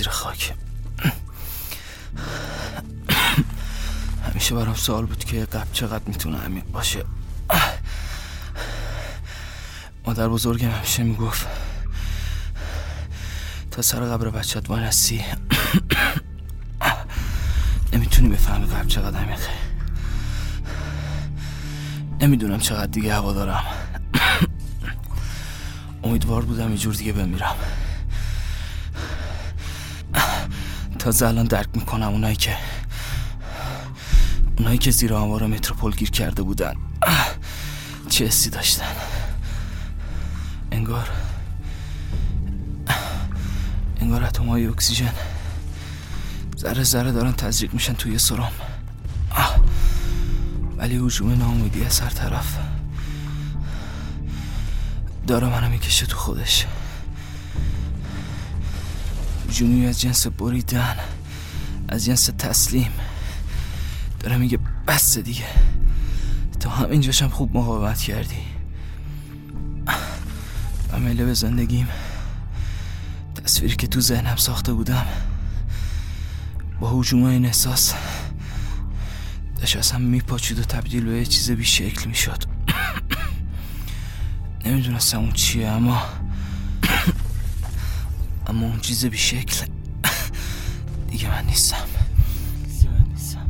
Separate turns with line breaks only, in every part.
زیر خاک. همیشه برام سوال بود که قبل چقدر می‌تونه عمیق باشه. مادر بزرگم همیشه می‌گفت تا سر قبر بچت وانستی نمی‌تونی بفهمی قبل چقدر عمیقه. نمی‌دونم چقدر دیگه هوا دارم. امیدوار بودم اینجور دیگه بمیرم. تا الان درک می‌کنم اونایی که اونایی که زیر آمار متروپول گیر کرده بودن. چه حسی داشتن. انگار انگار اتمای اکسیژن ذره ذره دارن تزریق میشن توی سرم. ولی حجوم ناامیدی از هر طرف داره منو می‌کشه تو خودش. حجومی از جنس بریدن از جنس تسلیم. داره میگه بس دیگه. تا همینجاشم خوب مقاومت کردی. و مله به زندگیم. تصویری که تو ذهنم ساخته بودم. با حجوم این احساس. داشت از هم میپاچید و تبدیل به یه چیز بی شکل می‌شد. نمی‌دونستم اون چیه اما اما اون چیز بی شکل دیگه من نیستم دیگه من نیستم.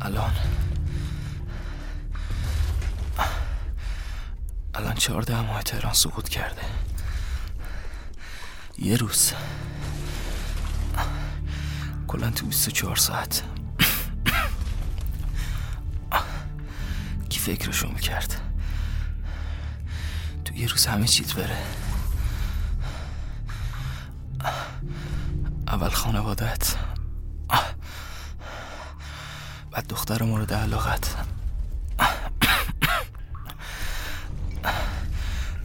الان. الان چهارده ماه تهران سقوط کرده. یه روز. کلا تو 24 ساعت. کی فکرشو می‌کرد؟ تو یه روز همه چیت بره. اول خانوادت بعد دختر مورد علاقت.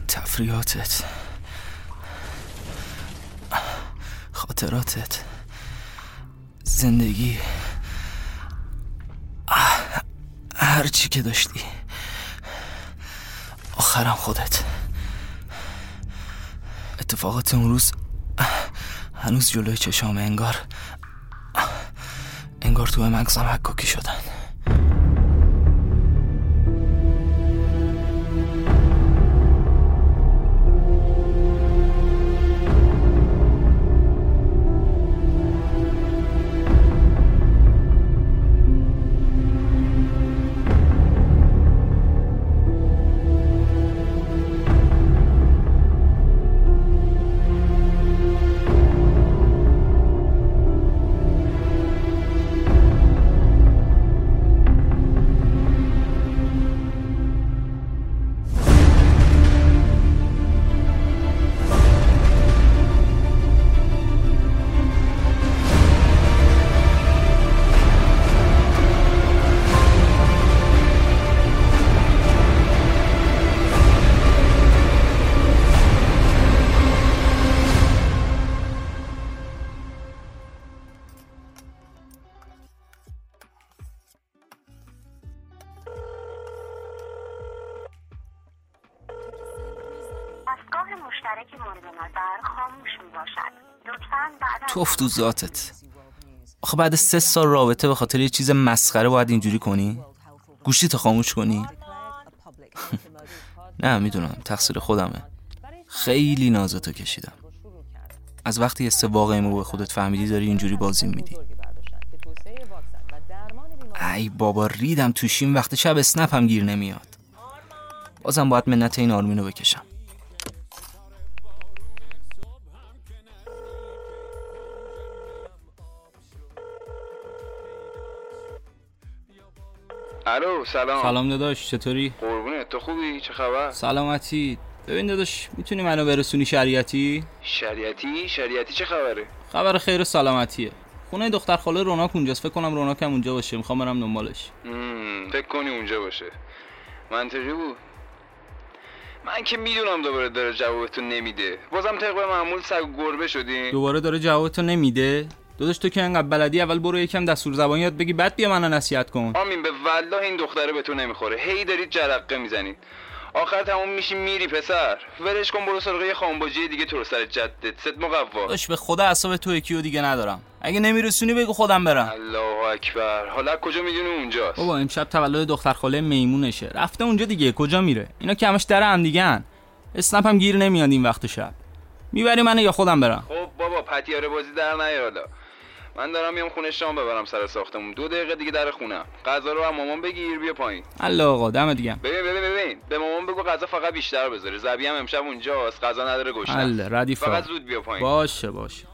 تفریاتت خاطراتت. زندگی. هر چی که داشتی. آخرم خودت. اتفاقات اون روز هنوز جلوی چشام انگار انگار تو مغزم حکاکی شدن. توف تو ذاتت. آخه بعد سه سال رابطه به خاطر یه چیز مسخره باید اینجوری کنی؟ گوشی تا خاموش کنی؟ نه می‌دونم. تقصیر خودمه. خیلی نازتو کشیدم. از وقتی است واقعیمو به خودت فهمیدی داری اینجوری بازی میدی. ای بابا ریدم توشیم وقت شب اسنپ هم گیر نمیاد. بازم باید منت این آرمینو بکشم.
الو سلام.
سلام داداش چطوری؟
قربونه تو خوبی؟ چه خبر؟
سلامتی. ببین داداش می‌تونی منو برسونی شریعتی؟
شریعتی؟ شریعتی چه خبره؟
خبر خیر و سلامتیه. خونه دختر خاله روناک اونجاست. فکر کنم روناک هم اونجا باشه. می‌خوام برم دنبالش.
فکر کنی اونجا باشه. منطقی بود. من که می‌دونم دوباره داره جوابتو نمیده. بازم طبق معمول سگ گربه شدی.
دوباره داره جوابتو نمیده؟
داداش تو که انقدر بلدی اول برو یکم دستور زبان یاد بگی بعد بیا منو نصیحت کن.
آمین به والله این دختره به تو نمی‌خوره. هی دارید جرقه می‌زنید. آخر تموم میشی میری پسر. ولش کن برو سراغ یه خانباجی دیگه تو رو سر جدت. ست مقوا.
داش به خدا اعصاب تو یکی و دیگه ندارم. اگه نمیرسونی بگو خودم برم.
الله اکبر. حالا کجا می‌دونی اونجاست؟
بابا امشب تولد دختر خاله میمونشه. رفته اونجا دیگه. کجا میره؟ اینا که همش در هم دیگه اسنپ هم گیر نمیاد این وقت شب. می‌بری منو یا خودم برم؟
خب بابا پتیاره بازی در نیار حالا. من دارم میام خونه شام ببرم سر ساختمون. دو دقیقه دیگه در خونم غذا رو هم مامان بگیر بیا پایین.
الله آقا دم دیگه
ببین ببین ببین. به مامان بگو غذا فقط بیشتر بذاره زبی هم امشب اونجاست. غذا نداره گوش
الله ردیفا
فقط زود بیا پایین.
باشه باشه.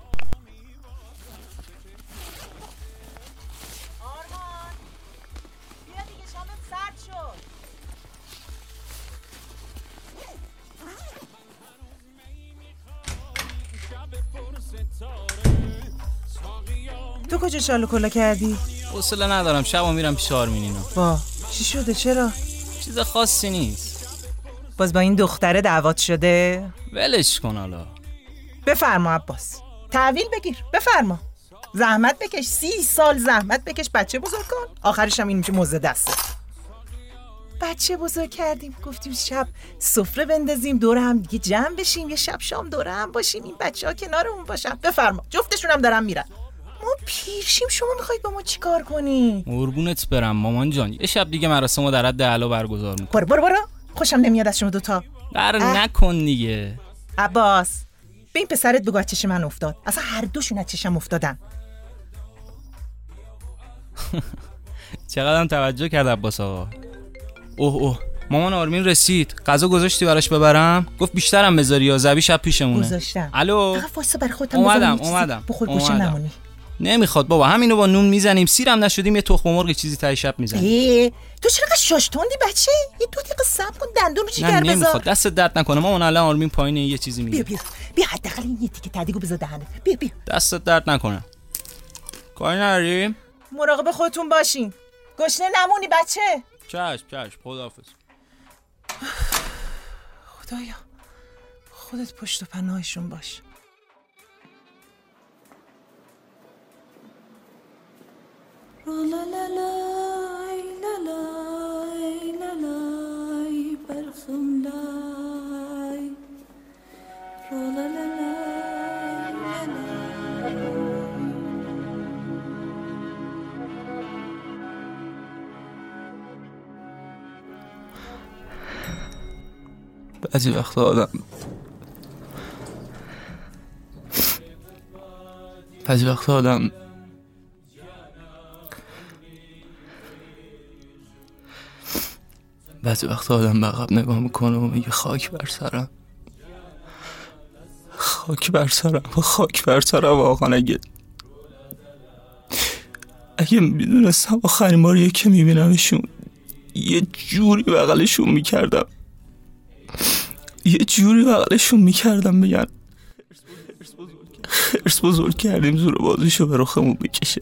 تو کجا شالو کلا کردی؟
حوصله ندارم. شبا میرم پیش آرمینینا
وا. چی شده؟ چرا؟
چیز خاصی نیست.
باز با این دختره دعوات شده؟
ولش کن حالا.
بفرما عباس. تحویل بگیر. بفرما. زحمت بکش. سی سال زحمت بکش. بچه بزرگ کن. آخرش هم این میشه موزه دسته بچه بزرگ کردیم. گفتیم شب سفره بندازیم. دور هم دیگه جمع بشیم. یه شب شام دور هم باشیم. این بچه ها کنارمون باشن. بفرما. جفتشون هم دارن میرن. پیرشیم شما می‌خواید با ما چیکار کنی؟
قربونت برم مامان جان. یه شب دیگه مراسم رو در حد علا برگزار می‌کنم.
برو برو برو. خوشم نمیاد از شما دوتا. اه.
نکن دیگه.
عباس به این پسرت بگو از چشم من افتاد. اصلا هر دوشون از چشم افتادن.
چقدرم توجه کرد عباس آقا. اوه اوه. مامان آرمین رسید. غذا گذاشتی براش ببرم؟ گفت بیشترم بذاری یا زبی شب پیشمونه.
گذاشتم.
الو؟
فقط واسه برای خودم
اومدم، اومدم،
بخور گوشه. نمونی.
نمی‌خواد. بابا همینو با نون می‌زنیم. سیرم نشدیم یه تخم مرغ چیزی تای شب می‌زنیم.
ای تو چرا قد شاشتوندی بچه؟ یه دو دقیقه صبر کن دندون رو جیگر بذار.
نمی‌خواد. دست درد نکنه. مامان الان آرمین پایینه یه چیزی
بیا
میگه.
بیا بیا. حداقل این یه تیکه تدیگو بذار دهنت بیا بیا.
دستت درد نکنه. کاری نداری؟
مراقب خودتون باشین. گشنه نمونی بچه.
چشم چشم. خداحافظ.
خدایا. خودت پشت و پناهشون باش.
بعضی وقتا آدم بعضی وقتا آدم بعضی وقتا آدم به عقب نگاه می‌کنه و میگه خاک بر سرم. خاک بر سرم خاک بر سرم واقعا اگه اگه می‌دونستم آخرین باریه که میبینمشون یه جوری بغلشون می‌کردم. یه جوری بغلشون می‌کردم بگن خرس بزرگ کردیم زور بازیشو به رخمون بکشه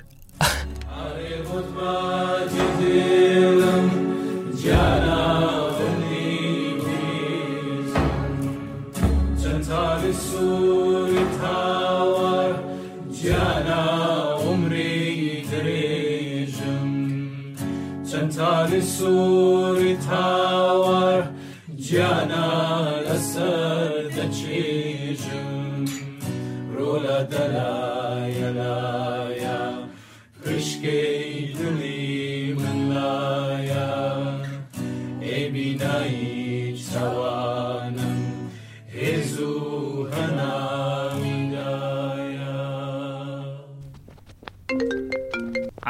جانا عمري دريجم چەندان سووری تاوار جانا لەسەر دەچێژم ڕۆ لە دەلا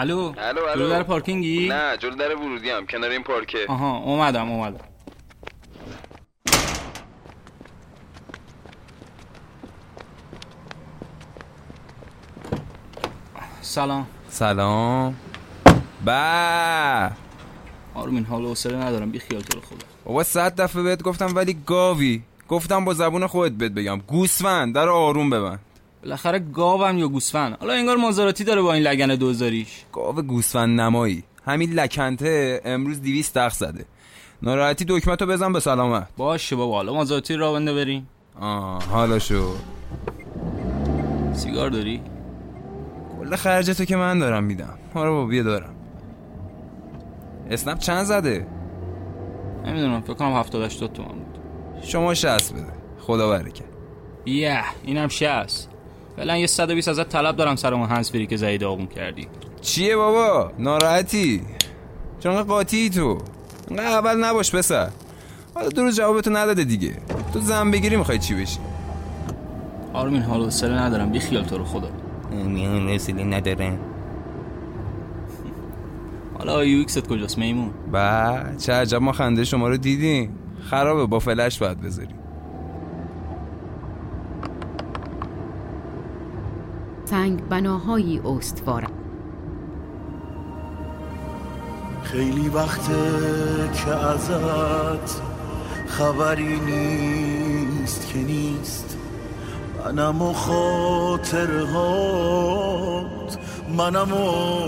الو.
الو
جلو در پارکینگی؟
نه جلو در ورودی هم کنار این پارکه.
آها اومدم اومدم. سلام.
سلام. با
آرمین حال و حوصله ندارم. بی خیال تو خدا.
بابا صد دفعه بهت گفتم ولی گاوی. گفتم با زبون خودت بهت بگم. گوسفند در آروم ببند.
بالاخره گاوم یا گوسفند. حالا انگار مازاراتی داره با این لگن دوزاریش.
گاو گوسفند نمایی. همین لکنته امروز دیویست تخت زده. ناراحتی دکمتو بزن به سلامت.
باشه بابا حالا مازاراتی را بنده بریم.
آه حالا شو.
سیگار داری؟
کل خرجتو که من دارم میدم. آره بابا بیا دارم. اسنپ چند زده؟
نمی‌دونم فکر کنم 70 80 تومن بود.
شما شست بده. خدا برکت
یه اینم 60 فعلا یه 120 ازت طلب دارم سر اون هنس فری که زدی داغون کردی.
چیه بابا؟ ناراحتی؟ چون قاطی تو. انقدر اول نباش پسر. حالا دو روز جوابتو نداده دیگه. تو زن بگیری می‌خوای چی بشی؟
آرمین حال و حوصله ندارم. بی خیال تو رو خدا.
میان رسیلی نداره
حالا یو ایکست کجاست میمون؟
با چه عجب ما خنده شما رو دیدیم. خرابه با فلش باید بذاری
سنگ بناهایی استوار.
خیلی وقته که ازت خبری نیست که نیست. منم و خاطرهات منم و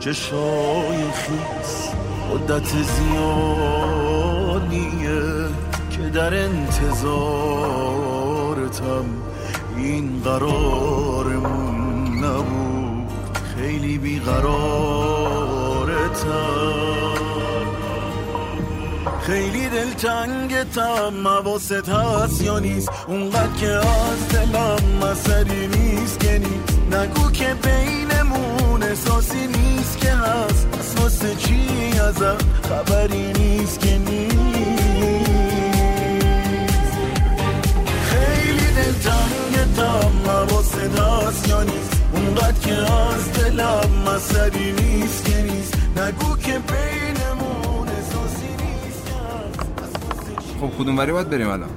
چشای خیس. مدت زیادیه که در انتظارتم این قرارمون خیلی بیقرارتم خیلی دلتنگتم حواست هست یا نیست؟ اونقدر که از دلم اثری نیست که نیست. نگو که بینمون احساسی نیست که هست. از واسه چی ازم خبری نیست که نیست؟ خیلی دلتنگتم حواست هست یا نیست؟ اونقدر که از دلم اثری نیست که نیست. نگو که بینمون احساسی نیست.
خب کدوم وری باید بریم الان؟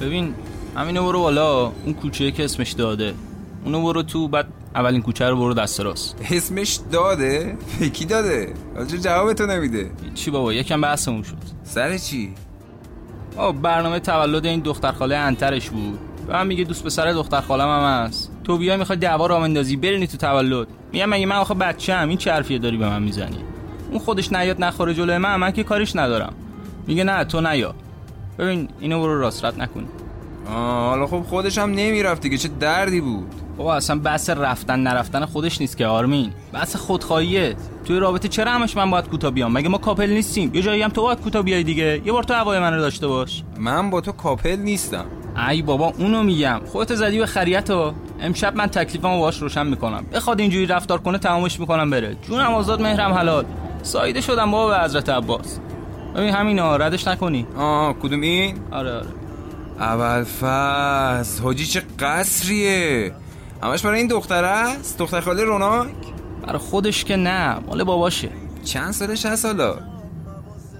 ببین همینو برو بالا. اون کوچه که اسمش داده. اونو برو تو بعد اولین کوچه رو برو دست راست.
اسمش داده؟ کی داده؟ آجا جوابتو نمیده.
چی بابا؟ یکم بحثمون شد.
سر چی؟
آه برنامه تولد این دختر خاله انترش بود. و هم میگه دوست پسر دختر خالم هم هست. تو بیا می‌خوای دعوا راه بندازی برینی تو تولد. میگم مگه من آخه بچه هم این چه حرفیه داری به من می‌زنی؟ اون خودش نیاد نخوره جلوی من من که کاریش ندارم. میگه نه تو نیا. ببین اینو برو راست رد نکن.
حالا خب خودش هم نمی‌رفت دیگه چه دردی بود.
بابا اصلا بحث رفتن نرفتن خودش نیست که آرمین. بحث خودخواهیه. توی رابطه چرا همش من باید کوتا بیام؟ مگه ما کاپل نیستیم؟ یه جایی هم تو باید کوتا بیای دیگه. یه بار تو هوای من رو داشته باش.
من با تو کاپل نیستم.
ای بابا اونو میگم. خودت زدی به خریت ها امشب من تکلیفمو باهاش روشن می‌کنم. بخواد اینجوری رفتار کنه تمامش می‌کنم بره. جونم آزاد مهرم حلال. سایده شدم بابا به حضرت عباس. ببین همینا ردش نکنی.
آه کدوم این؟
آره آره.
اول فصل حاجی چه قصریه. همش برای این دختر است؟ دختر خاله روناک؟
برای خودش که نه مال باباشه.
چند سالش هست حالا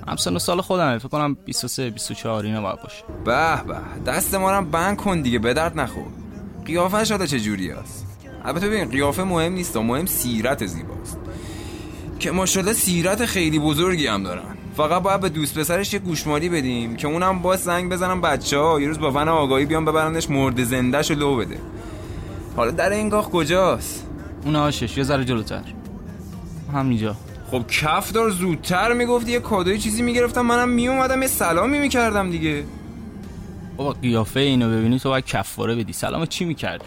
هم سن سال خودمه. فکر کنم 23 24 اینا باید باشه.
به به دست ما هم بند کن دیگه به درد نخور. قیافش حالا چه جوری است البته ببین قیافه مهم نیست مهم سیرت زیباست. که ماشاءالله سیرت خیلی بزرگی هم دارن. فقط باید به دوست پسرش یه گوشمالی بدیم که اونم با زنگ بزنم بچه ها یه روز با ون آگاهی بیان ببرنش مرد زندهش رو لو بده. حالا در این گاه کجاست؟
اون آشش یه ذره جلوتر. همینجا.
خب کف دار زودتر می‌گفتی یه کادوی چیزی می‌گرفتم منم میومدم یه سلامی می‌کردم دیگه.
بابا قیافه اینو ببینی تو باید کفاره بدی. سلام چی می‌کردی؟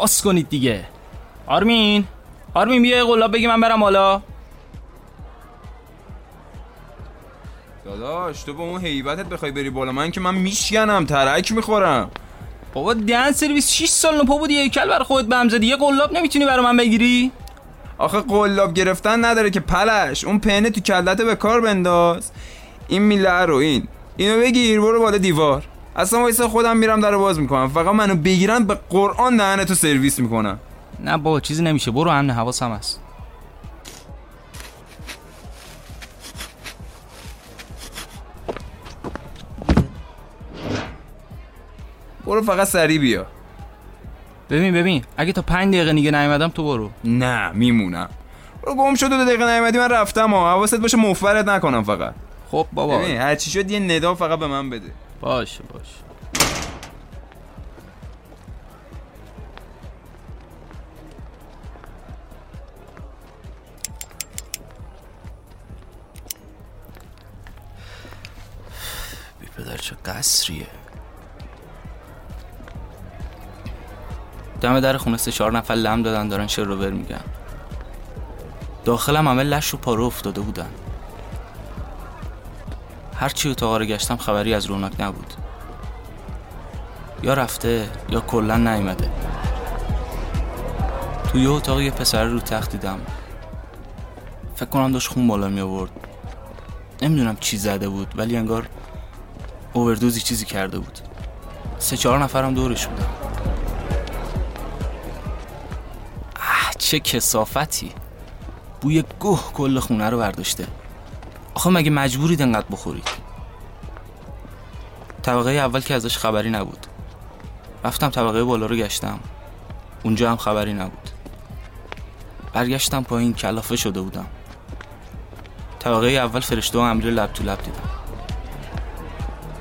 باز کنید دیگه. آرمین آرمین بیا یه قلاب بگی من برم حالا
داداش تو با اون هیبتت بخوای بری بالا. من که من میشکنم ترک می‌خورم.
بابا دهن سرویس 6 سال نپا بودی هیکل برای خودت به هم زدی. یه قلاب نمی‌تونی برای من بگیری؟
آخه قلاب گرفتن نداره که پلش. اون پنه تو کلته به کار بنداز. این میله رو این. اینو بگیر برو بالا دیوار. اصلا وایسا خودم میرم در باز می‌کنم. فقط منو بگیرن به قرآن دهن تو سرویس می‌کنم
نه بابا چیزی نمیشه. برو همه حواسم هست.
برو فقط سری بیا.
ببین ببین. اگه تا پنج دقیقه دیگه نیومدم تو برو.
نه میمونم. برو گم شد دو دقیقه نیومدی من رفتم ها. حواست باشه مفرت نکنم فقط.
خب بابا.
ببین هر چی شد یه ندا فقط به من بده.
باشه باشه. بی پدر چه قصریه. دم در خونه سه چهار نفر لم دادن دارن شر رو میگن. داخلم همه لش و پارو افتاده بودن. هرچی اتاقا رو گشتم خبری از رونق نبود. یا رفته یا کلا نیومده توی اتاق یه پسر رو تخت دیدم. فکر کنم داشت خون بالا می آورد. نمی‌دونم چی زده بود ولی انگار اووردوزی چیزی کرده بود. سه چهار نفرم دورش بودن. اه چه کسافتی. بوی گوه کل خونه رو برداشته. آخه مگه مجبورید انقدر بخورید؟ طبقه اول که ازش خبری نبود. رفتم طبقه بالا رو گشتم. اونجا هم خبری نبود. برگشتم پایین کلافه شده بودم. طبقه اول فرشته و امیر لب تو لب دیدم.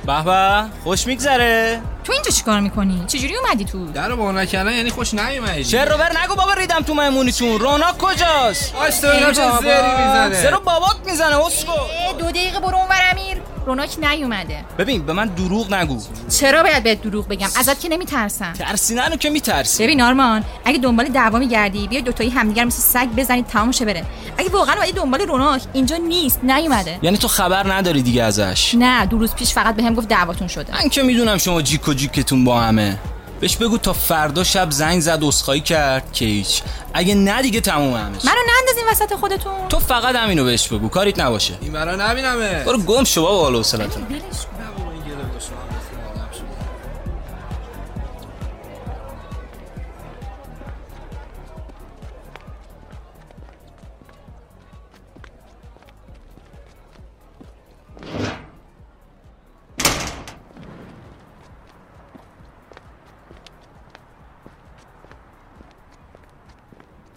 به خوش میگذره.
تو اینجا چیکار می‌کنی؟ چجوری اومدی تو؟
در با نکردن یعنی خوش نیومدی.
چه رو بر نگو بابا ریدم تو مهمونیتون. روناک کجاست؟
آش تو اینا چه. زری می‌زنه.
سر بابات می‌زنه اسکو.
دو دقیقه برو اونور امیر. روناک نیومده.
ببین به من دروغ نگو.
چرا باید بهت دروغ بگم؟ ازت که نمیترسم.
ترسینن که میترسی.
ببین آرمان اگه دنبال دعوا میگردی بیا دوتایی همدیگر مثل سگ بزنید تمام شه بره. اگه واقعا اومدی دنبال روناک اینجا نیست نیومده.
یعنی تو خبر نداری دیگه ازش؟
نه دو روز پیش فقط بهم گفت دعواتون شده.
من که می‌دونم شما جیک و جیکتون با همه. بهش بگو تا فردا شب زنگ زد اسخایی کرد. که هیچ. اگه نه دیگه تموم همش.
منو نندازین وسط خودتون.
تو فقط همینو بهش بگو. کاریت نباشه.
این برا نبینمه
برو گم شو بابا حالا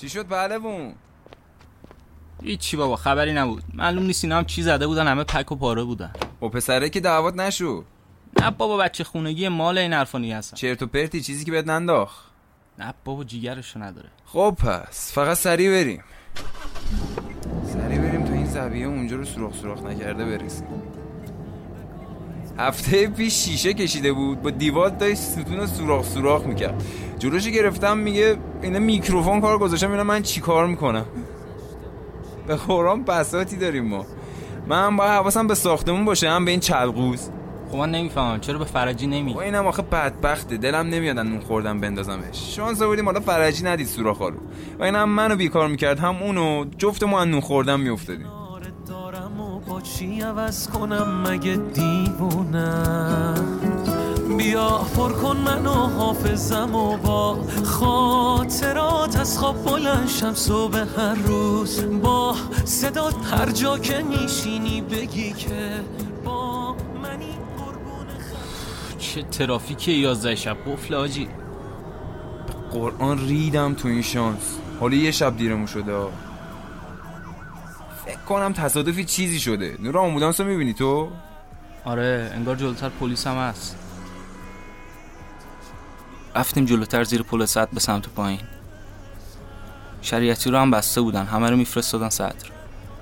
چی شد پهلوون
هیچی بابا خبری نبود. معلوم نیست اینا هم چی زده بودن همه پک و پاره بودن.
و پسره که دعوت نشو.
نه بابا بچه خونگی مال این حرفانی هستن.
چرت و پرتی چیزی که بهت ننداخ
نه بابا جیگرشو نداره.
خب پس فقط سریع بریم. سریع بریم تا این زبیه اونجا رو سوراخ سوراخ نکرده برسیم. هفته پیش شیشه کشیده بود با دیوار داشت ستون سوراخ سوراخ می‌کرد. جلوشو گرفتم میگه اینا میکروفون کار گذاشتم اینا من چی کار می‌کنم؟ به قرآن بساتی داریم ما. من با حواسم به ساختمون باشه هم به این چلقوز
خب من نمی‌فهمم چرا به فرجی نمی
و اینم آخه بدبخته دلم نمیادن نون خوردم بندازمش. شانس آوردیم حالا فرجی ندید سوراخا رو. و اینم منو بیکار می‌کرد هم اونو جفت ما از نون خوردم میافتادیم.
چی عوض کنم مگه دیوونم بیا پر کن منو حافظم و با خاطرات از خواب بلند شم صبح هر روز. با صدات هر جا که میشینی بگی که با منی قربون
چه ترافیکی 11 شب؟ قفل آجی.
قرآن ریدم تو این شانس. حالا یه شب دیرمون شده. فکر کنم تصادفی چیزی شده. نور آمبولانس رو می‌بینی تو؟
آره انگار جلوتر پلیس هم هست. رفتیم جلوتر زیر پل صد به سمت پایین. شریعتی رو هم بسته بودن همه رو میفرستادن صدر.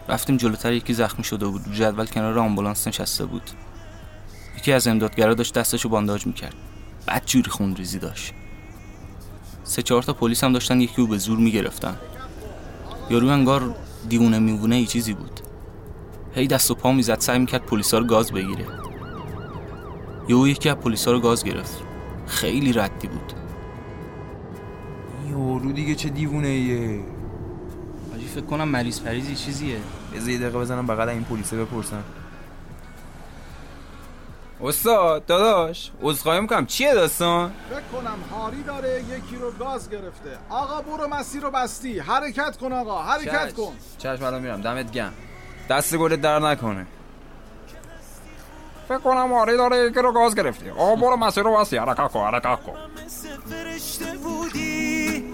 رفتیم جلوتر یکی زخمی شده بود. جدول کنار آمبولانس نشسته بود. یکی از امدادگرا داشت دستشو بانداج می‌کرد. بد جوری خون ریزی داشت. سه چهار تا پلیس هم داشتن یکی رو به زور می‌گرفتن. یارو انگار دیوونه میوونه ای چیزی بود. هی دست و پا می‌زد سعی می‌کرد پلیسا رو گاز بگیره. یهو یکی از پلیسا رو گاز گرفت. خیلی ردی بود.
یارو دیگه چه دیوونه ایه؟
حاجی فکر کنم مریض پریزی چیزیه.
بذار یه دقیقه بزنم بغل این پلیسه بپرسم. استاد داداش عذرخواهی می‌کنم. چیه داستان؟
فکر کنم هاری داره یکی رو گاز گرفته. آقا برو مسیر رو بستی. حرکت کن آقا حرکت کن.
چشم الان میرم. دمت گم دست گلت در نکنه. فکر کنم آره داره یکی رو گاز گرفتی آقا برو مسیر رو بستی. حرکت کن حرکت کن.
مثل فرشته بودی.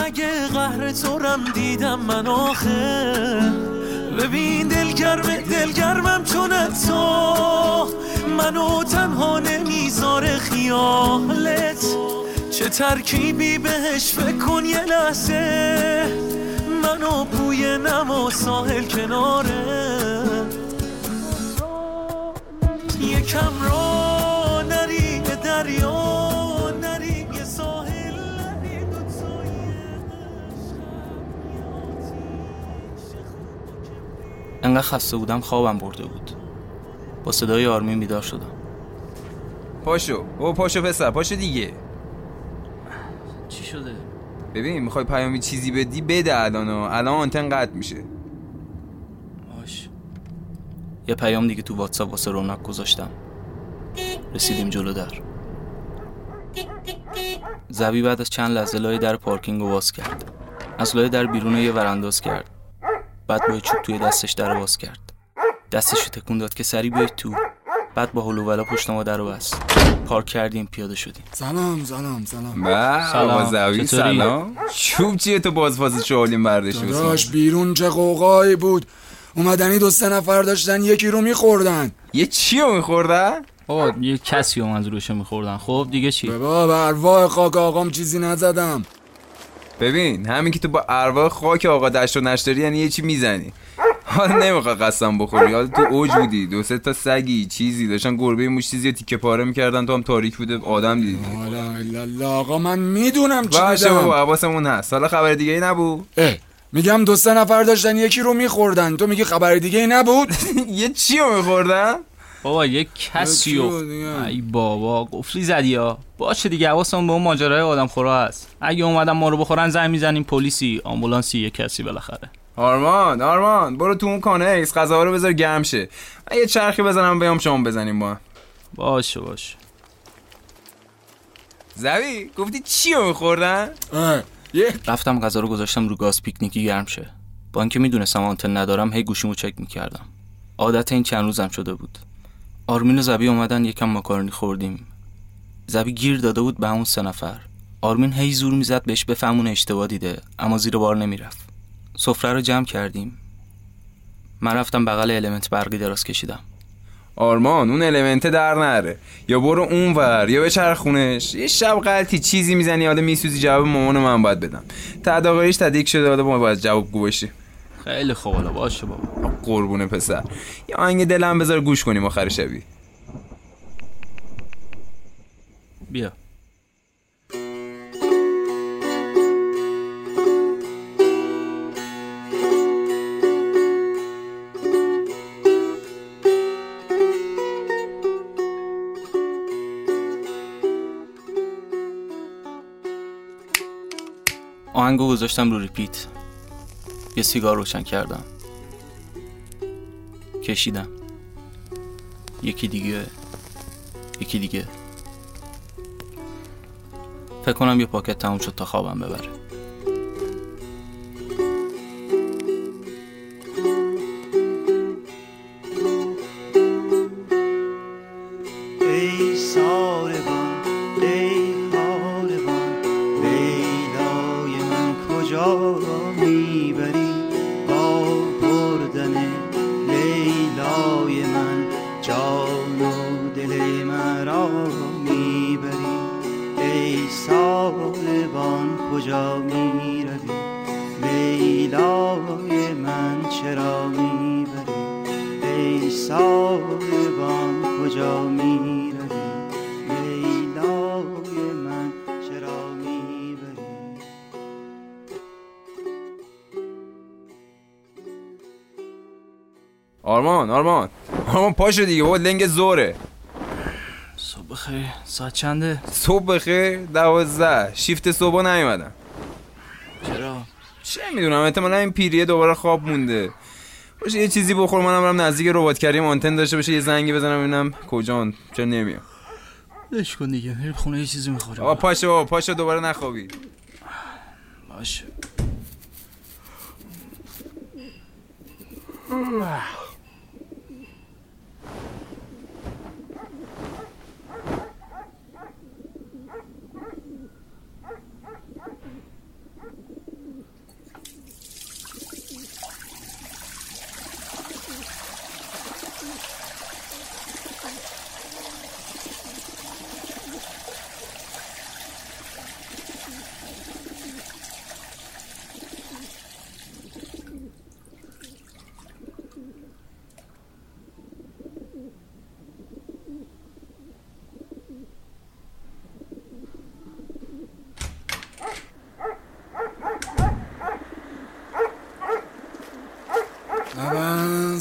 مگه قهر تو رم دیدم من آخه؟ ببین دلگرم دلگرمم چون تو. منو تنها نمی‌ذاره خیالت. چه ترکیبی بهش فکر کن یه لحظه. منو بوی نما ساحل کناره. یکم
انقدر خسته بودم خوابم برده بود. با صدای آرمین بیدار شدم.
پاشو او پاشو پسر پاشو دیگه.
چی شده؟
ببین می‌خوای پیامی چیزی بدی بده الان. الان آنتن قطع میشه.
باش. یه پیام دیگه تو واتساپ واسه رونق گذاشتم. رسیدیم جلو در. زبی بعد از چند لحظه لای در پارکینگ رو باز کرد. از لای در بیرون یه ورانداز کرد. بعد با چوب توی دستش در باز کرد. دستش رو تکون داد که سری بیاید تو. بعد با هلو ولا پشت ما در بست. پارک کردیم پیاده شدیم.
سلام سلام سلام.
به
سلام.
زوی؟ سلام. چوب چیه تو بازفاز شغالیم برداشتی
داداش بیرون چه قوقایی بود؟ اومدنی دو سه نفر داشتن یکی رو میخوردن.
یه چی رو میخوردن؟
آقا یه کسی رو منظورشو میخوردن. خب دیگه چی؟
بابا به ارواح خاک آقام چیزی نزدم.
ببین همین که تو با ارواح خاک آقا دشت و نشتری یعنی یه چی می‌زنی؟ حالا نمی‌خوای قسم بخوری. حالا تو اوج بودی. دو سه تا سگی چیزی داشتن گربه موش چیزی تیکه پاره می‌کردن. تو هم تاریک بوده آدم دیدی.
حالا آقا من می‌دونم چی
باشه بابا حواسمون هست. حالا خبر دیگه ای نبود؟
اه، میگم دو سه نفر داشتن یکی رو میخوردن. تو میگی خبر دیگه ای نبود؟
یه چی رو میخوردن؟
بابا یه کسی
دیگه؟
ای بابا گفتی زدی ها. باشه دیگه حواسمون به اون ماجرای آدم خورا هست. اگه اومدن ما رو بخورن زنگ می‌زنیم پلیسی آمبولانسی یه کسی بالاخره.
آرمان آرمان برو تو اون کانکس غذا رو بذار گرم شه. من یه چرخی بزنم بیام شام بزنیم با.
باشه باشه.
زوی گفتی چی رو میخوردن؟
اه، یه
رفتم غذا رو گذاشتم رو گاز پیکنیکی گرم شه. با اینکه می‌دونستم آنتن ندارم هی گوشیمو چک می‌کردم. عادت این چند روزم شده بود. آرمین و زبی اومدن یکم ماکارونی خوردیم. زبی گیر داده بود به همون سه نفر. آرمین هی زور می‌زد بهش بفهمونه اشتباه دیده اما زیر بار نمی‌رفت. سفره رو جمع کردیم. من رفتم بغل المنت برقی دراز کشیدم.
آرمان اون المنت در نره. یا برو اون ور یا به چرخونش یه شب غلطی چیزی می‌زنی حالا میسوزی جواب مامان من باید بدم. تداقایش تدیک شده ما باید جواب گو باشی
خیلی خوب حالا باشه بابا.
قربونه پسر. یا آهنگ دلم بذار گوش کنیم آخر شبی.
بیا. آهنگو گذاشتم رو ریپیت. یه سیگار روشن کردم. کشیدم. یکی دیگه. یکی دیگه. فکر کنم یه پاکت تموم شد تا خوابم ببره.
آرمان آرمان. آرمان پاشو دیگه بابا لنگ زوره.
صبح خیر ساعت چنده؟
صبح بخیر دوازده. شیفت صبح نیومدم.
چرا؟
چه می‌دونم احتمالا این پیریه دوباره خواب مونده. باشه یه چیزی بخور منم برم نزدیک ربات کریم آنتن داشته باشه یه زنگی بزنم ببینم کجان چرا نمیام
لش کن دیگه میریم خونه یه چیزی می‌خوریم
آقا پاشو بابا پاشو دوباره نخوابی.
باشه.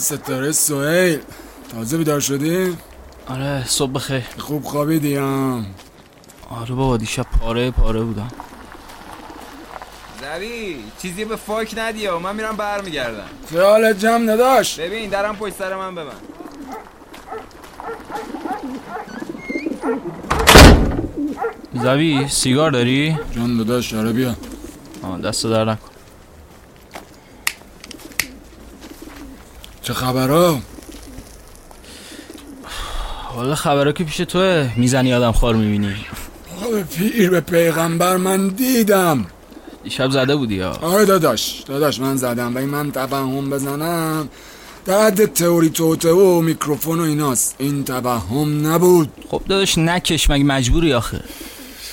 ستاره سوهیل. تازه بیدار شدی؟
آره صبح بخیر.
خوب خوابیدی هم
آره بابا دیشب پاره پاره بودم.
زبی چیزی به فاک ندی ها. من میرم برمیگردم.
خیالت جمع نداشت.
ببین درم پشت سر من ببند
زوی سیگار داری؟
جان داداش آره بیا.
آه دست در نکن.
چه خبرها؟
والا خبرها که پیش توه. می‌زنی آدم خار می‌بینی.
آقا به پیر به پیغمبر من دیدم.
دیشب زده بودی یا
آره داداش داداش من زدم. ولی من توهم بزنم. در حد تئوری توته و میکروفون و ایناست. این توهم نبود.
خب داداش نکش مگه مجبوری آخه؟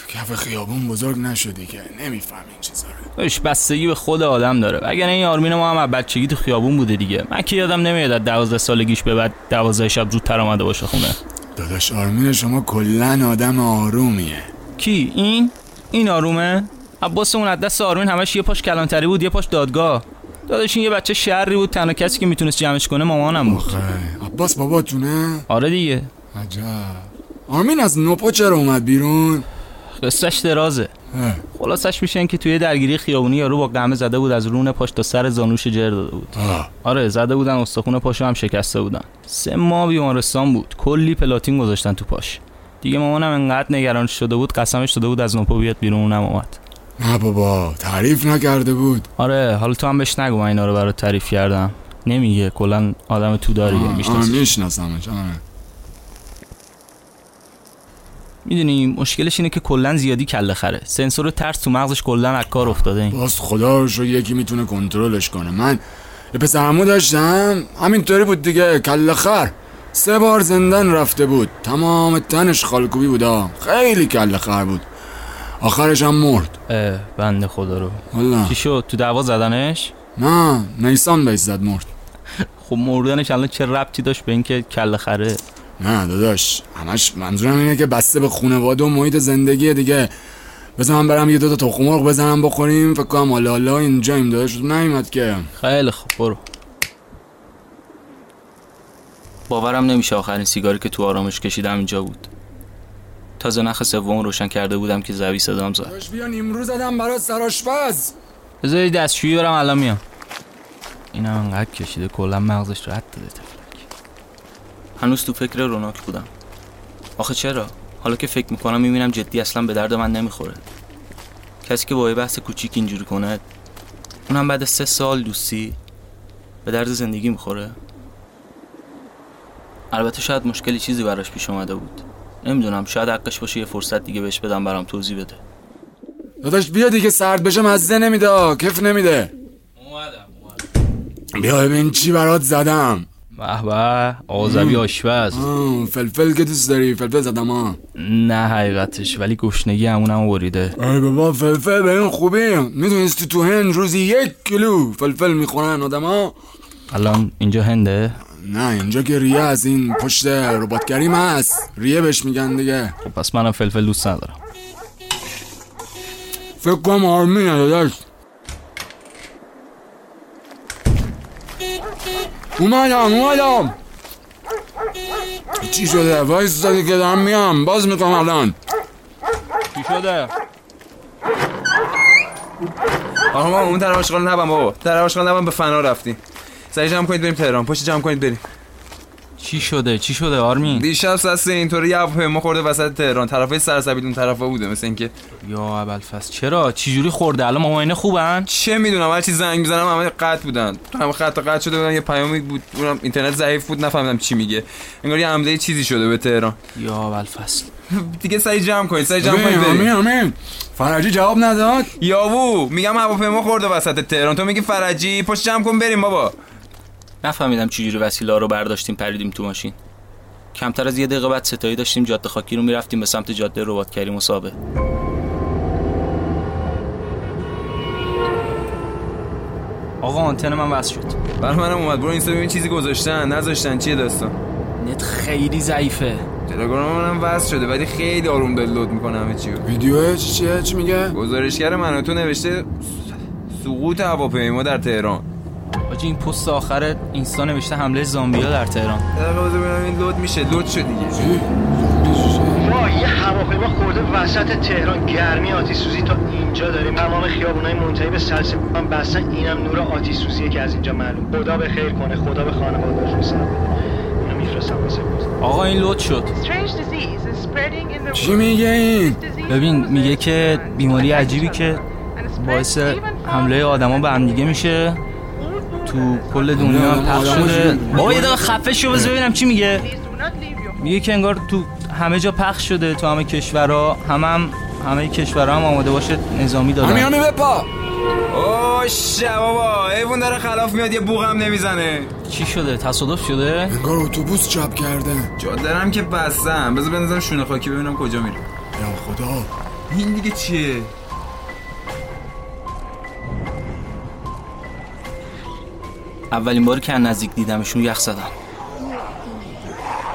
کف خیابون بزرگ نشدی که. نمیفهم این چیزا.
داداش بستگی به خود آدم داره. وگرنه این آرمین ما هم بچگی تو خیابون بوده دیگه. من که یادم نمیاد از دوازده سالگیش به بعد دوازده شب زودتر آمده باشه خونه.
داداش آرمین شما کلا آدم آرومیه.
کی؟ این؟ این آرومه؟ عباس اون از دست آرمین همش یه پاش کلانتری بود یه پاش دادگاه. داداش این یه بچه شری بود تنها کسی که می‌تونست جمعش کنه مامانم بود.
عباس باباتونه؟
آره دیگه.
عجب. آرمین از نوپا چرا اومد بیرون؟
قصهش درازه. خلاصش میشه این که توی درگیری خیابونی یارو با قمه زده بود از رون پاش تا سر زانوش جر داده بود.
آه.
آره زده بودن استخون پاشو هم شکسته بودن. سه ماه بیمارستان بود. کلی پلاتین گذاشتن تو پاش. دیگه مامانم انقدر نگران شده بود قسمش داده بود از نوپا بیاد بیرون اونم اومد.
نه بابا تعریف نکرده بود.
آره حالا تو هم بهش نگو من اینا رو برات تعریف کردم. نمیگه کلا آدم تو داریه
میشناسمش
می‌دونی مشکلش اینه که کلا زیادی کله خره. سنسور ترس تو مغزش کلا از کار افتاده. این
باز خدا رو یکی می‌تونه کنترلش کنه. من یه پسرمو داشتم. همینطوری بود دیگه کله خر. سه بار زندان رفته بود. تمام تنش خالکوبی بودا خیلی کله خر بود. آخرش هم مرد.
اه بنده خدا رو.
والا.
چی شد؟ تو دعوا زدنش؟
نه نیسان بهش زد مرد.
خب مردنش الان چه ربطی داشت به اینکه کله خره؟
نه داداش همش منظورم اینه که بسته به خونواده و محیط زندگی دیگه. بذار من برم یه دو تا تخم مرغ بزنم بخوریم. فکر کنم حالا حالا اینجاییم داداش. نیومد که.
خیلی خوب برو. باورم نمیشه آخرین سیگاری که تو آرامش کشیدم اینجا بود. تازه نخ سوم روشن کرده بودم که زوی صدام زد.
داداش بیا نیمرو زدم برات سراشپز
بذار یه دستشویی برم الان میام. اینم انقدر کشیده کلا مغزش رد داده هنوز تو فکر روناک بودم. آخه چرا؟ حالا که فکر می‌کنم می‌بینم جدی اصلا به درد من نمی‌خوره. کسی که با یه بحث کوچیک اینجوری کنه اونم بعد سه سال دوستی به درد زندگی می‌خوره؟ البته شاید مشکلی چیزی براش پیش اومده بود. نمی‌دونم شاید حقش باشه یه فرصت دیگه بهش بدم برام توضیح بده.
داداش بیا دیگه سرد بشه مزه نمیده کف نمیده. بیا ببین چی برات زدم.
به به آزوی آشپز.
فلفل که دوست داری فلفل زدم ها.
نه حقیقتش ولی گشنگی همونم بریده.
ای بابا فلفل به این خوبی می‌دونستی تو هند روزی یک کیلو فلفل می‌خورن آدم ها؟
الان اینجا هنده؟
نه اینجا که ریه از این پشت ربات کریم هست ریه بهش میگن دیگه.
خب پس منم فلفل دوست ندارم.
فکر کنم داداش. اومدم اومدم. چی شده؟ وایس زدی که دارم میام. باز می‌کنم الان.
چی شده؟
آها ما اون طرف آشغال نبم بابا. طرف آشغال نبم به فنا رفتیم سعی جمع کنید بریم تهران. پشت جمع کنید بریم.
چی شده؟ چی شده آرمین؟
دیشب سست اینطوری یه هواپیما خورده وسط تهران. طرفای سرسبیل اون طرفا بوده مثل اینکه
یا ابوالفضل چرا؟ چی جوری خورده؟ الان ماماینا خوبن؟
چه می‌دونم هر چی زنگ می‌زنم همه قطع بودن. همه خط قطع شده بودن یه پیامی بود اونم اینترنت ضعیف بود نفهمیدم چی میگه. انگار یه حمله چیزی شده به تهران.
یا ابوالفضل.
دیگه سعی جمع کنید سعی جمع
آمین
کنید
آمین آمین. فرجی جواب نداد.
یاوو میگم هواپیما خورده وسط تهران. تو میگی فرجی پشت جمع کن بریم بابا.
نفهمیدم چی جوری وسیله رو برداشتیم پریدیم تو ماشین. کمتر از یه دقیقه بعد ستایی داشتیم جاده خاکی رو می‌رفتیم به سمت جاده ربات کریم و صابه آقا آنتن من وصل شد.
بر منم اومد. برو اینستا ببین چیزی گذاشتن. نذاشتن. چیه داستان؟
نت خیلی ضعیفه.
تلگرام منم وصل شده ولی خیلی آروم داره لود می‌کنه همه چی رو.
ویدیو چیه چی میگه؟
گزارشگر من و تو نوشته سقوط هواپیما در تهران.
حاجی این پست آخر اینستا نوشته حمله زامبیا در تهران.
دقیقه ببینم این لود میشه. لود شد دیگه.
وای یه هواپیما خورده وسط تهران. گرمی آتیش سوزی تا اینجا داریم. تمام خیابونای منتهی به سلسله هم بستن. اینم نور آتیش سوزیه که از اینجا معلوم. خدا به خیر کنه. خدا به خانواده‌اش اینو میفرستم واسه
آقا این لود شد.
چی میگه این؟
ببین میگه که بیماری عجیبی که باعث حمله آدما به هم دیگه میشه. تو کل دنیا هم پخش شده؟ بابا یه دقیقه خفه شو بذار ببینم چی میگه. میگه که انگار تو همه جا پخش شده تو همه کشورها همه هم همه کشورها هم آماده باشه نظامی دادن
همین همین بپا
اوه بابا. ایوون داره خلاف میاد یه بوغ هم نمی‌زنه.
چی شده؟ تصادف شده؟
انگار اتوبوس چپ کرده.
جادرم که بستم. بذار بنزم شونه خاکی ببینم کجا میره.
یا خدا.
این دیگه چیه؟
اولین باری که نزدیک دیدمشون یخ زدم.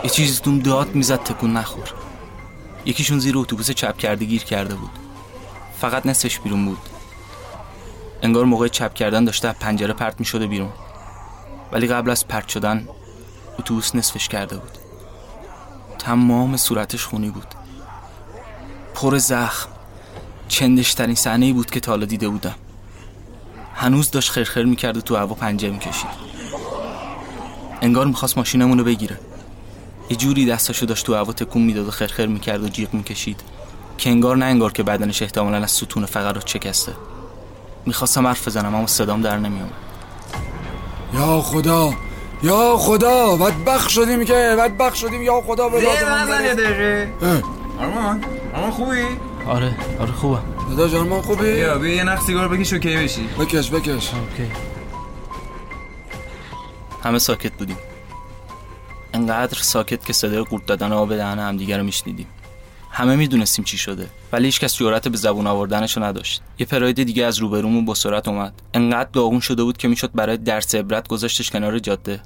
یه چیزی توم داد می‌زد تکون نخور. یکیشون زیر اتوبوس چپ کرده گیر کرده بود. فقط نصفش بیرون بود. انگار موقع چپ کردن داشته پنجره پرت می‌شده بیرون. ولی قبل از پرت شدن اتوبوس نصفش کرده بود. تمام صورتش خونی بود. پر زخم. چندش ترین صحنه ای بود که تا حالا دیده بودم. هنوز داشت خرخر می‌کرد و تو هوا پنجه می‌کشید. انگار می‌خواست ماشینمون رو بگیره. یه جوری دستاشو داشت تو هوا تکون می‌داد و خرخر می‌کرد و جیغ می‌کشید. که انگار نه انگار که بدنش احتمالا از ستون فقرات شکسته. می‌خواستم حرف بزنم اما صدام در نمیومد
یا خدا یا خدا بدبخت شدیم که بدبخت شدیم. یا خدا به
یه. دقیقه. آرمان آرمان خوبی؟
آره آره خوبم.
داداش آرمان خوبی؟
بیا بیا یه نخ سیگار بکش okay بشی.
بکش بکش.
okay. همه ساکت بودیم. انقدر ساکت که صدای قورت دادن آب دهن همدیگه رو میشنیدیم. همه می‌دونستیم چی شده ولی هیچکس جرأت به زبون آوردنشو نداشت. یه پراید دیگه از روبرومون با سرعت اومد. انقدر داغون شده بود که می‌شد برای درس عبرت گذاشتش کنار جاده.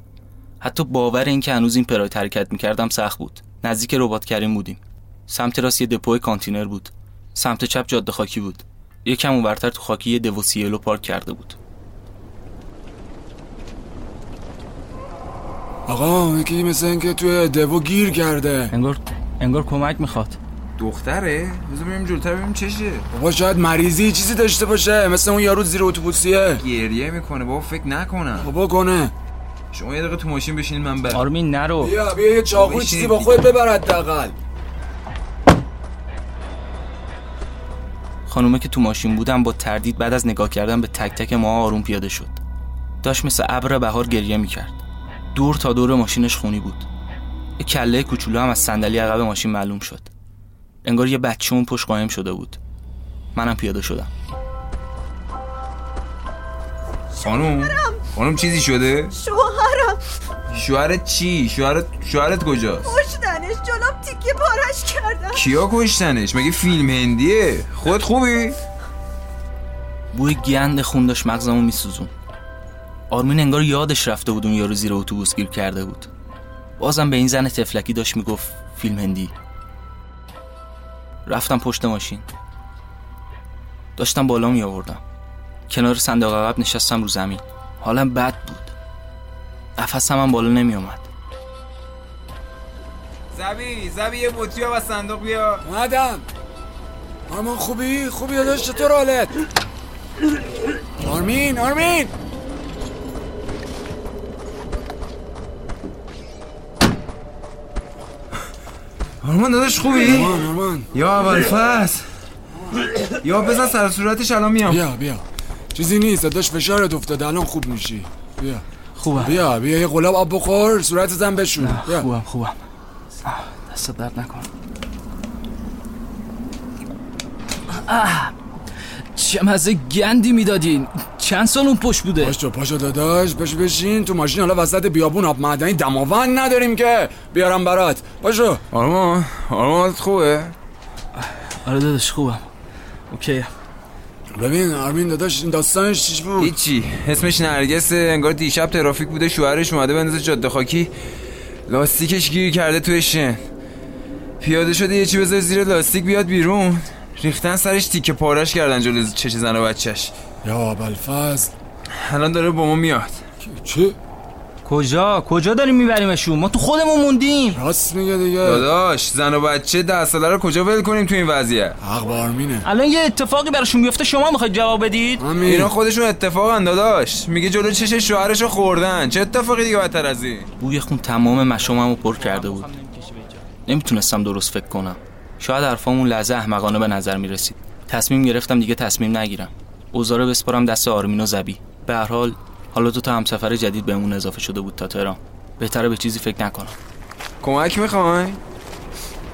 حتی باور این که هنوز این پراید حرکت می‌کردم سخت بود. نزدیک ربات کریم بودیم. سمت راست یه دپو کانتینر بود. سمت چپ جاده خاکی بود. یکم اونورتر تو خاکی یه دوسیلو پارک کرده بود.
آقا یکی مثل اینکه توی دوو گیر کرده.
انگار انگار کمک می‌خواد.
دختره؟ بذار بریم جلوتر ببینیم چشه.
بابا شاید مریضی چیزی داشته باشه. مثل اون یارو زیر اتوبوسیه.
گریه می‌کنه. بابا فکر نکنم
بابا کنه.
شما یه دقیقه تو ماشین بشینید من برم.
آرمین نرو.
بیا بیا یه چاقوی
بشین.
چیزی با
دیگه.
خود ببر حداقل.
خانومه که تو ماشین بودم با تردید بعد از نگاه کردن به تک تک ما آروم پیاده شد. داشت مثل ابر بهار گریه می‌کرد. دور تا دور ماشینش خونی بود. یه کله کوچولو هم از صندلی عقب ماشین معلوم شد. انگار یه بچه اون پشت قایم شده بود. منم پیاده شدم.
خانوم؟ خانوم چیزی شده؟
شوهرم.
شوهرت چی؟ شوهرت شوهرت کجاست؟
کشتنش جلوم تیکه پارش کردن
کیا کشتنش؟ مگه فیلم هندیه؟ خود خوبی؟
بوی گند خون داشت مغزمو میسوزون آرمین انگار یادش رفته بود اون یارو زیر اتوبوس گیر کرده بود بازم به این زن تفلکی داشت می‌گفت فیلم هندی رفتم پشت ماشین داشتم بالا می آوردم کنار صندوق عقب نشستم رو زمین حالم بد بود نفسم هم بالا نمی اومد
زبی زبی یه بطری از صندوق بیا.
اومدم آرمان خوبی؟ خوبی داداش چطور حالت؟ آرمین آرمین!
آرمان داداش خوبی؟
آرمان آرمان.
یا اول فصل یا بزن سر صورتش الان میام.
بیا بیا. چیزی نیست داداش فشارت افتاده الان خوب میشی. بیا.
خوبم.
بیا بیا یه قلاب آب بخور صورتت هم بشون.
خوبم خوبم. دست درد نکن آه، چه مزه گندی می‌دادین. چند سال اون پشت بوده؟
پاشو پاشو داداش پاشو بشین. تو ماشین حالا وسط بیابون آب معدنی دماوند نداریم که. بیارم برات. پاشو.
آرمان آرمان خوبه؟
آره داداش خوبم. اوکی.
ببین آرمین داداش این داستانش چیش بود؟
هیچی. اسمش نرگسه انگار دیشب ترافیک بوده شوهرش اومده بندازه جاده خاکی. لاستیکش گیر کرده توی شن پیاده شده یه چی بذار زیر لاستیک بیاد بیرون. ریختن سرش تیکه پارش کردن جلو چش زن و بچهش.
یا ابوالفضل.
الان داره با ما میاد.
چی؟
کجا؟ کجا داریم میبریمشون ما تو خودمون موندیم.
راست میگه دیگه.
داداش زن و بچه ده ساله رو کجا ول کنیم تو این وضعیت
حق با آرمینه.
الان یه اتفاقی براشون بیفته شما می‌خواید جواب بدید؟
اینا خودشون اتفاقن داداش. میگه جلو چش شوهرشو خوردن. چه اتفاقی دیگه بدتر از این؟
بوی خون تمام مشاممو پر کرده بود. نمی‌تونستم درست فکر کنم. شاید حرفامون لحظه احمقانه به نظر می‌رسید. تصمیم گرفتم دیگه تصمیم نگیرم. اوزاره بسپارم دست آرمین و زبی. به هر حال حالا دو تا همسفر جدید بهمون اضافه شده بود تا تهران. بهتره به چیزی فکر نکنم
کمک می‌خوای؟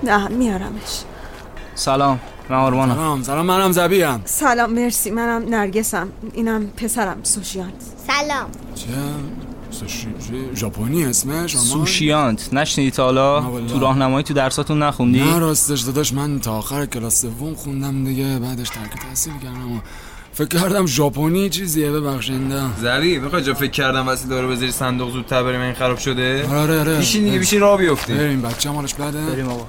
نه میارمش.
سلام من آرمانم.
سلام سلام منم زبیم
سلام مرسی منم نرگسم. اینم پسرم سوشیانت.
سلام.
چه؟ ژاپنی اسمش؟
سوشیانت نشنیدی تا حالا. تو راهنمایی تو درساتون نخوندی؟
نه راستش داداش من تا آخر کلاس سوم خوندم دیگه بعدش ترک تحصیل کردم و فکر کردم ژاپنی چیزیه ببخشنده
زبی می‌خوای جا فکر کردم وسیله رو بذاری صندوق زودتر بریم این خراب شده؟
آره آره
بیشین دیگه بیشین راه بیفتیم
بریم بچه مالش بده.
بریم آقا.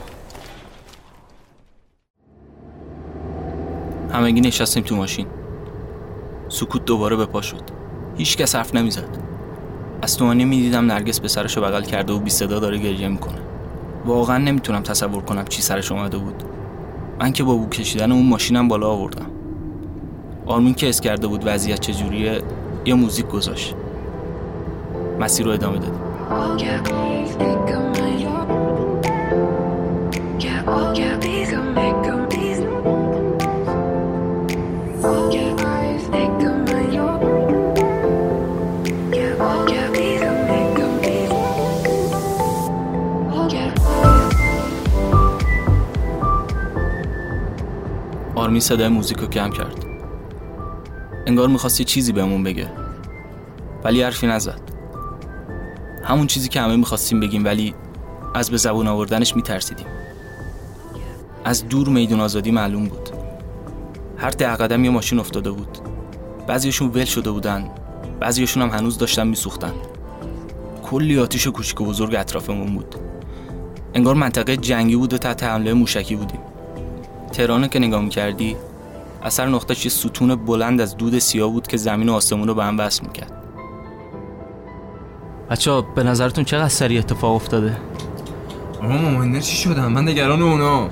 همگی نشستیم تو ماشین. سکوت دوباره به پا شد. هیچ کس حرف نمی‌زد. از توانی می‌دیدم نرگس به سرشو بغل کرده و بی صدا داره گریه می‌کنه. واقعا نمی‌تونم تصور کنم چی سرش اومده بود. من که با بو کشیدن اون ماشینم بالا آوردم. آرمین که اس کرده بود وضعیت چجوریه یه موزیک گذاشت. مسیر رو ادامه دادیم آرمین صدای موزیک رو کم کرد. انگار می‌خواست یه چیزی بهمون بگه. ولی حرفی نزد. همون چیزی که همه می‌خواستیم بگیم ولی از به زبون آوردنش میترسیدیم. از دور میدون آزادی معلوم بود. هر ده قدم یه ماشین افتاده بود. بعضیشون ول شده بودن. بعضیشون هم هنوز داشتن میسوختن. کلی آتیش کوچیک و بزرگ اطرافمون بود. انگار منطقه جنگی بود و تحت حمله موشکی بودیم. تهرانو که نگاه می‌کردی اثر نقطهش یه ستون بلند از دود سیاه بود که زمین و آسمون رو به هم وصل می‌کرد. بچه به نظرتون چقدر سریع اتفاق افتاده؟
آقا مامانه چی شدن من نگران اونا.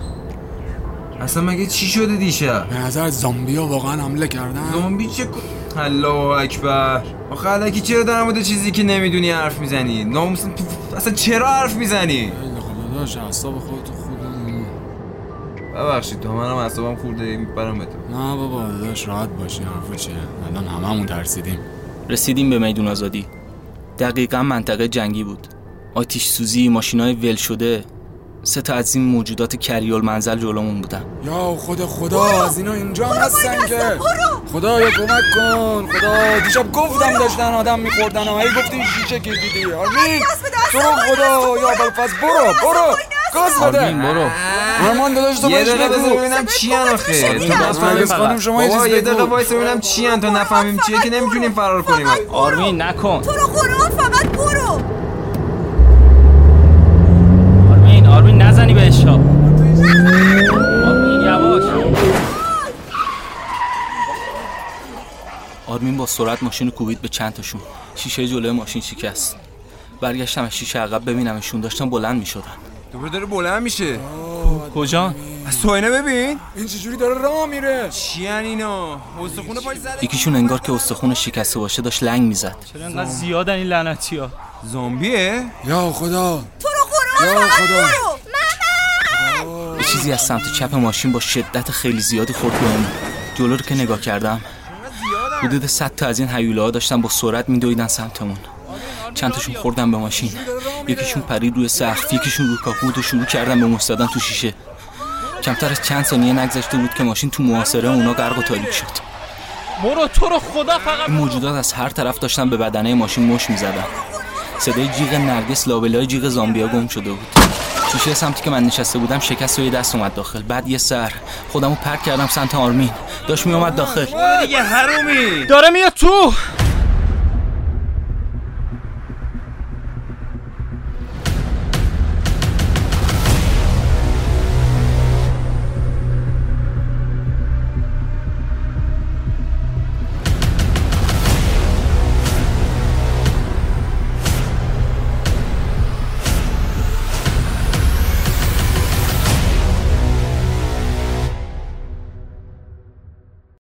اصلا مگه چی شده دیشب؟
به نظر زامبیا واقعا حمله کردن.
زامبی چه کو- الله اکبر. آخه الکی چرا در مورد چیزی که نمی‌دونی حرف می‌زنی؟ ناموسن اصلا چرا حرف می‌زنی؟
داداش اعصاب خودتو
ببخشید تو منم اعصابم خورده میپرم به تو
نه بابا داداش راحت باشی حرفو چیه؟ الان هممون ترسیدیم.
رسیدیم به میدون آزادی. دقیقا منطقه جنگی بود. آتیش سوزی ماشینای ول شده. سه تا از این موجودات کریال منزل جلومون بودن.
یا خود خدا از اینا اینجا هم هستن که. خدا یا کمک کن. خدا دیشب گفتم داشتن آدم میخوردن و هی گفتی شیشه کشیدی. آرمین تو خدا یا بلفز برو برو. گاز بده
آرمین برو
آرمان داداش تو
یه
بهش
دقیقه بذار ببینم چی ان آخه تو
نرگس
نفهمیم
خانم، شما یه چیز
یه. دقیقه وایس ببینم چی ان تو نفهمیم چیه که نمی‌تونیم فرار کنیم
آرمین نکن
تو رو قرآن فقط برو
آرمین آرمین نزنی بهش ها. آرمین یواش آرمین با سرعت ماشین رو کوبید به چند تاشون شیشه جلوی ماشین شکست برگشتم از شیشه عقب ببینمشون داشتن بلند می‌شدن
دوباره داره بلند میشه.
کجا؟
از تو اینه ببین.
این چجوری داره راه میره؟
چی اینا؟ استخونه پاش زده
یکیشون انگار که استخونش شکسته باشه داشت لنگ می‌زد.
چرا انقدر زیادن این لعنتی ها
زامبیه؟
یا خدا.
تو رو قرآن
یا خدا.
یه چیزی از سمت چپ ماشین با شدت خیلی زیادی خورد بهم جلو رو که نگاه کردم. حدود 100 تا از این هیوله ها داشتن با سرعت میدویدن سمتمون. چند تاشون خوردن به ماشین. یکیشون پرید روی سقف یکیشون روی کاپوت و شروع کردن به مش زدن تو شیشه. کمتر از چند ثانیه نگذشته بود که ماشین تو محاصره اونا غرق و تاریک شد.
برو تو رو خدا فقط
این موجودات از هر طرف داشتن به بدنه ماشین مش می‌زدن. صدای جیغ نرگس لابلای جیغ زامبیا گم شده بود. شیشه سمتی که من نشسته بودم شکست و یه دست اومد داخل. بعد یه سر. خودمو پرک کردم سمت آرمین. داشت میومد داخل.
دیگه حرومی. داره میاد تو.